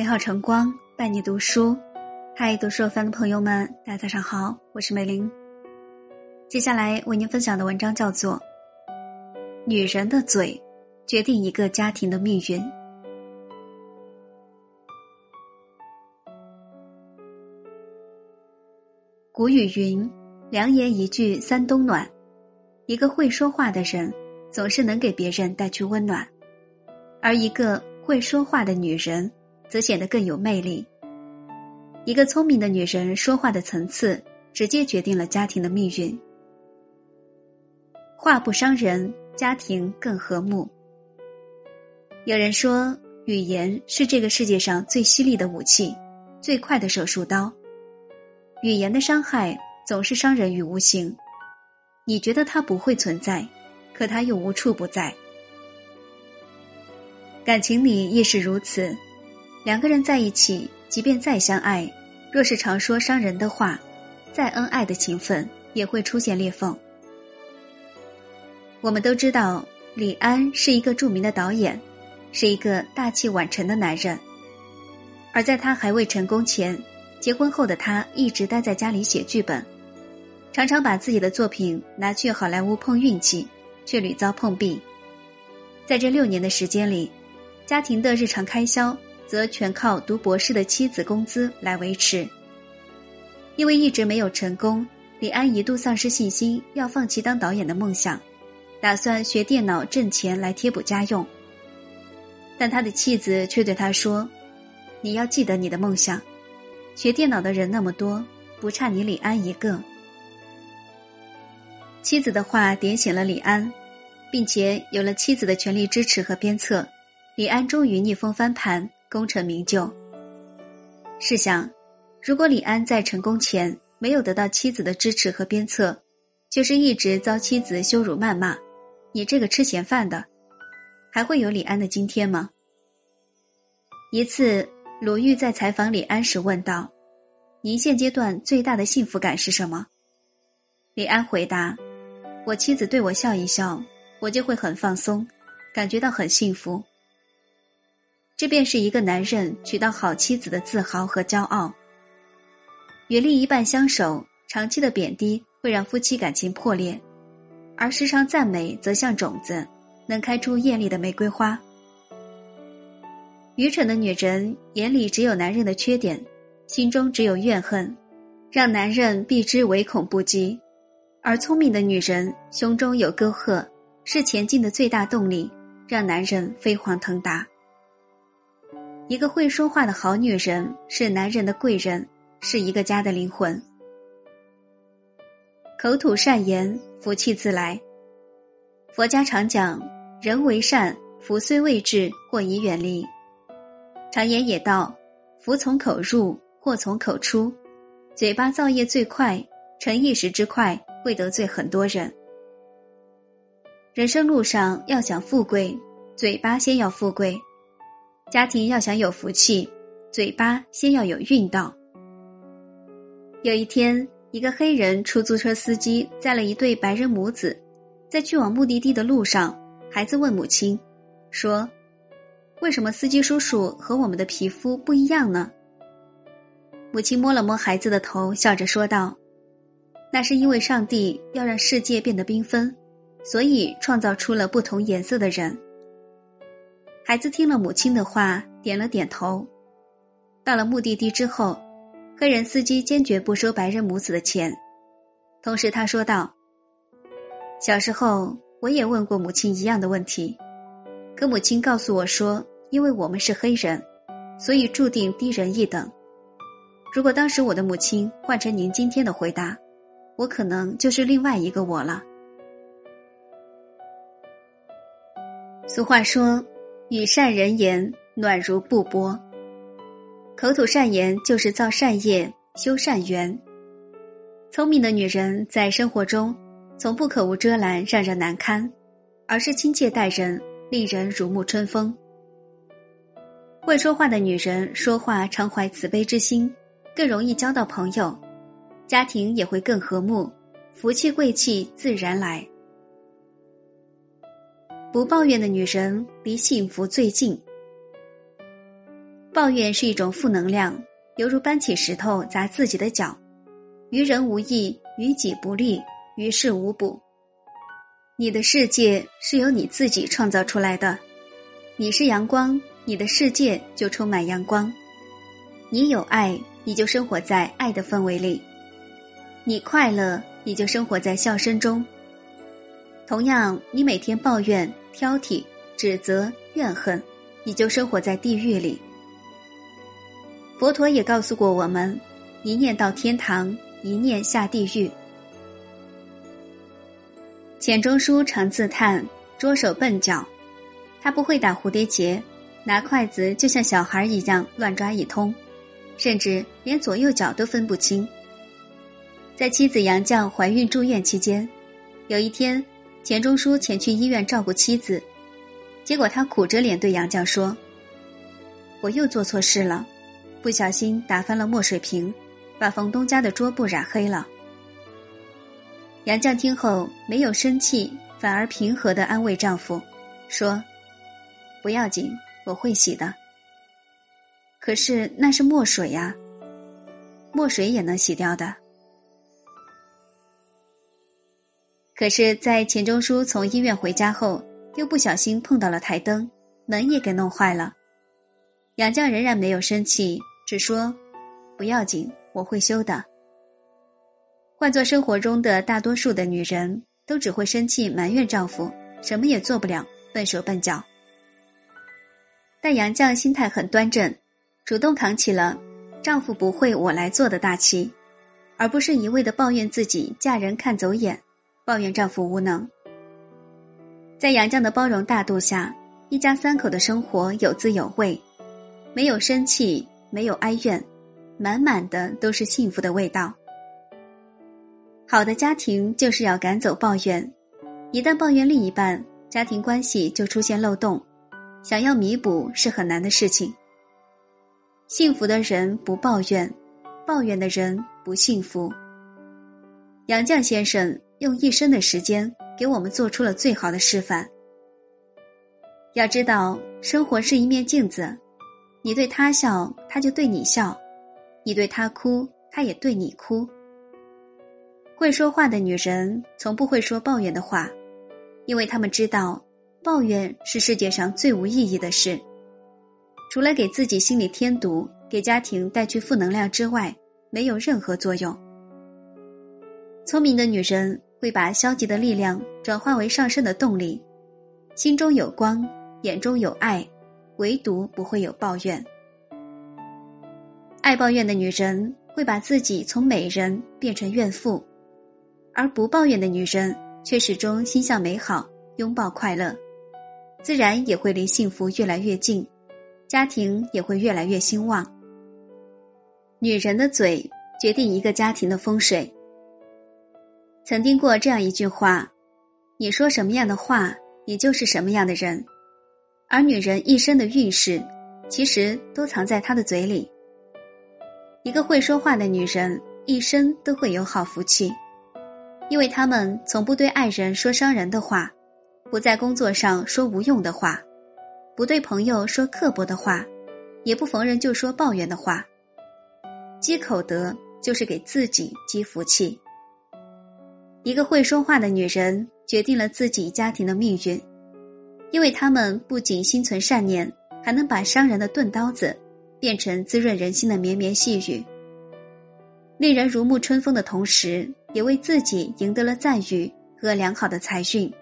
美好晨光伴你读书，嗨，读书的朋友们，大家早上好，我是美玲。接下来为您分享的文章叫做《女人的嘴决定一个家庭的命运》。古语云：“良言一句三冬暖。”一个会说话的人，总是能给别人带去温暖；而一个会说话的女人，则显得更有魅力。一个聪明的女人说话的层次，直接决定了家庭的命运。话不伤人，家庭更和睦。有人说，语言是这个世界上最犀利的武器，最快的手术刀。语言的伤害总是伤人于无形。你觉得它不会存在，可它又无处不在。感情里亦是如此，两个人在一起，即便再相爱，若是常说伤人的话，再恩爱的情分也会出现裂缝。我们都知道，李安是一个著名的导演，是一个大器晚成的男人。而在他还未成功前，结婚后的他一直待在家里写剧本。常常把自己的作品拿去好莱坞碰运气，却屡遭碰壁。在这六年的时间里，家庭的日常开销则全靠读博士的妻子工资来维持。因为一直没有成功，李安一度丧失信心，要放弃当导演的梦想，打算学电脑挣钱来贴补家用。但他的妻子却对他说：“你要记得你的梦想，学电脑的人那么多，不差你李安一个。”妻子的话点醒了李安，并且有了妻子的全力支持和鞭策，李安终于逆风翻盘，功成名就。试想，如果李安在成功前没有得到妻子的支持和鞭策，就是一直遭妻子羞辱谩骂，你这个吃闲饭的，还会有李安的今天吗？一次，鲁豫在采访李安时问道：“您现阶段最大的幸福感是什么？”李安回答。我妻子对我笑一笑，我就会很放松，感觉到很幸福。这便是一个男人娶到好妻子的自豪和骄傲。与另一半相守，长期的贬低会让夫妻感情破裂，而时常赞美则像种子，能开出艳丽的玫瑰花。愚蠢的女人眼里只有男人的缺点，心中只有怨恨，让男人避之唯恐不及。而聪明的女人胸中有沟壑，是前进的最大动力，让男人飞黄腾达。一个会说话的好女人是男人的贵人，是一个家的灵魂。口吐善言，福气自来。佛家常讲，人为善，福虽未至，祸已远离。常言也道，福从口入，祸从口出。嘴巴造业最快，成一时之快。会得罪很多人。人生路上要想富贵，嘴巴先要富贵；家庭要想有福气，嘴巴先要有运道。有一天，一个黑人出租车司机载了一对白人母子，在去往目的地的路上，孩子问母亲说：“为什么司机叔叔和我们的皮肤不一样呢？”母亲摸了摸孩子的头，笑着说道。那是因为上帝要让世界变得缤纷，所以创造出了不同颜色的人。孩子听了母亲的话，点了点头。到了目的地之后，黑人司机坚决不收白人母子的钱，同时他说道：“小时候我也问过母亲一样的问题，可母亲告诉我说，因为我们是黑人，所以注定低人一等。如果当时我的母亲换成您今天的回答。”我可能就是另外一个我了。俗话说：“与善人言，暖如布帛。”口吐善言就是造善业、修善缘。聪明的女人在生活中从不口无遮拦、让人难堪，而是亲切待人，令人如沐春风。会说话的女人说话常怀慈悲之心，更容易交到朋友。家庭也会更和睦，福气贵气自然来。不抱怨的女人离幸福最近。抱怨是一种负能量，犹如搬起石头砸自己的脚，于人无益，于己不利，于事无补。你的世界是由你自己创造出来的，你是阳光，你的世界就充满阳光。你有爱，你就生活在爱的氛围里；你快乐，你就生活在笑声中。同样，你每天抱怨、挑剔、指责、怨恨，你就生活在地狱里。佛陀也告诉过我们：一念到天堂，一念下地狱。钱钟书常自叹捉手笨脚，他不会打蝴蝶结，拿筷子就像小孩一样乱抓一通，甚至连左右脚都分不清。在妻子杨绛怀孕住院期间，有一天，钱钟书前去医院照顾妻子，结果他苦着脸对杨绛说：“我又做错事了，不小心打翻了墨水瓶，把房东家的桌布染黑了。”杨绛听后没有生气，反而平和的安慰丈夫，说：“不要紧，我会洗的。”可是那是墨水呀，墨水也能洗掉的。可是，在钱钟书从医院回家后，又不小心碰到了台灯，门也给弄坏了。杨绛仍然没有生气，只说：“不要紧，我会修的。”换做生活中的大多数的女人，都只会生气埋怨丈夫，什么也做不了，笨手笨脚。但杨绛心态很端正，主动扛起了丈夫不会我来做的大旗，而不是一味的抱怨自己嫁人看走眼，抱怨丈夫无能。在杨绛的包容大度下，一家三口的生活有滋有味，没有生气，没有哀怨，满满的都是幸福的味道。好的家庭就是要赶走抱怨，一旦抱怨另一半，家庭关系就出现漏洞，想要弥补是很难的事情。幸福的人不抱怨，抱怨的人不幸福。杨绛先生用一生的时间给我们做出了最好的示范。要知道，生活是一面镜子，你对他笑，他就对你笑；你对他哭，他也对你哭。会说话的女人从不会说抱怨的话，因为她们知道，抱怨是世界上最无意义的事。除了给自己心里添堵，给家庭带去负能量之外，没有任何作用。聪明的女人会把消极的力量转化为上升的动力，心中有光，眼中有爱，唯独不会有抱怨。爱抱怨的女人会把自己从美人变成怨妇。而不抱怨的女人，却始终心向美好，拥抱快乐，自然也会离幸福越来越近，家庭也会越来越兴旺。女人的嘴决定一个家庭的风水。曾听过这样一句话：“你说什么样的话，你就是什么样的人。”而女人一生的运势，其实都藏在她的嘴里。一个会说话的女人，一生都会有好福气。因为他们从不对爱人说伤人的话，不在工作上说无用的话，不对朋友说刻薄的话，也不逢人就说抱怨的话。积口德就是给自己积福气。一个会说话的女人决定了自己家庭的命运，因为他们不仅心存善念，还能把伤人的钝刀子变成滋润人心的绵绵细雨。令人如沐春风的同时，也为自己赢得了赞誉和良好的财运，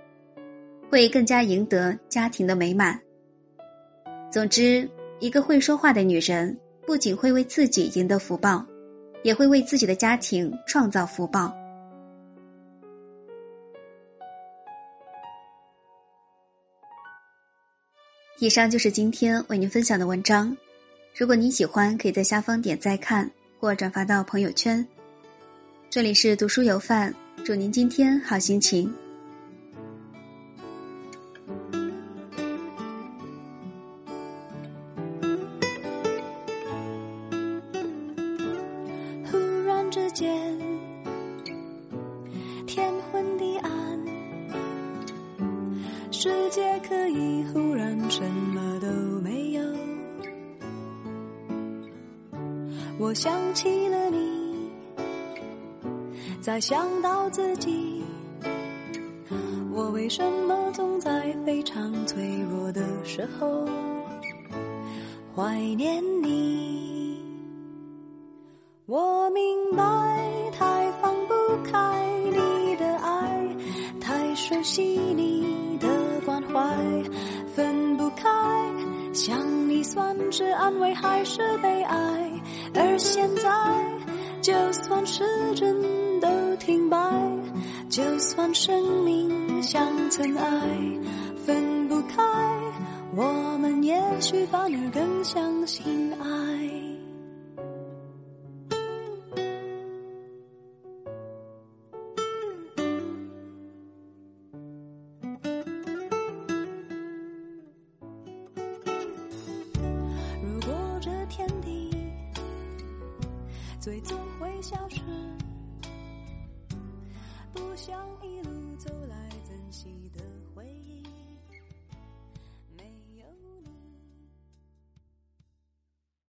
会更加赢得家庭的美满。总之，一个会说话的女人，不仅会为自己赢得福报，也会为自己的家庭创造福报。以上就是今天为您分享的文章，如果您喜欢，可以在下方点再看。或转发到朋友圈。这里是读书有范，祝您今天好心情。忽然之间，天昏地暗，世界可以忽什么都没有。我想起了你，再想到自己，我为什么总在非常脆弱的时候怀念你？我明白，算是安慰还是悲哀？而现在，就算时针都停摆，就算生命像尘埃，分不开，我们也许反而更相信爱。最终会消失，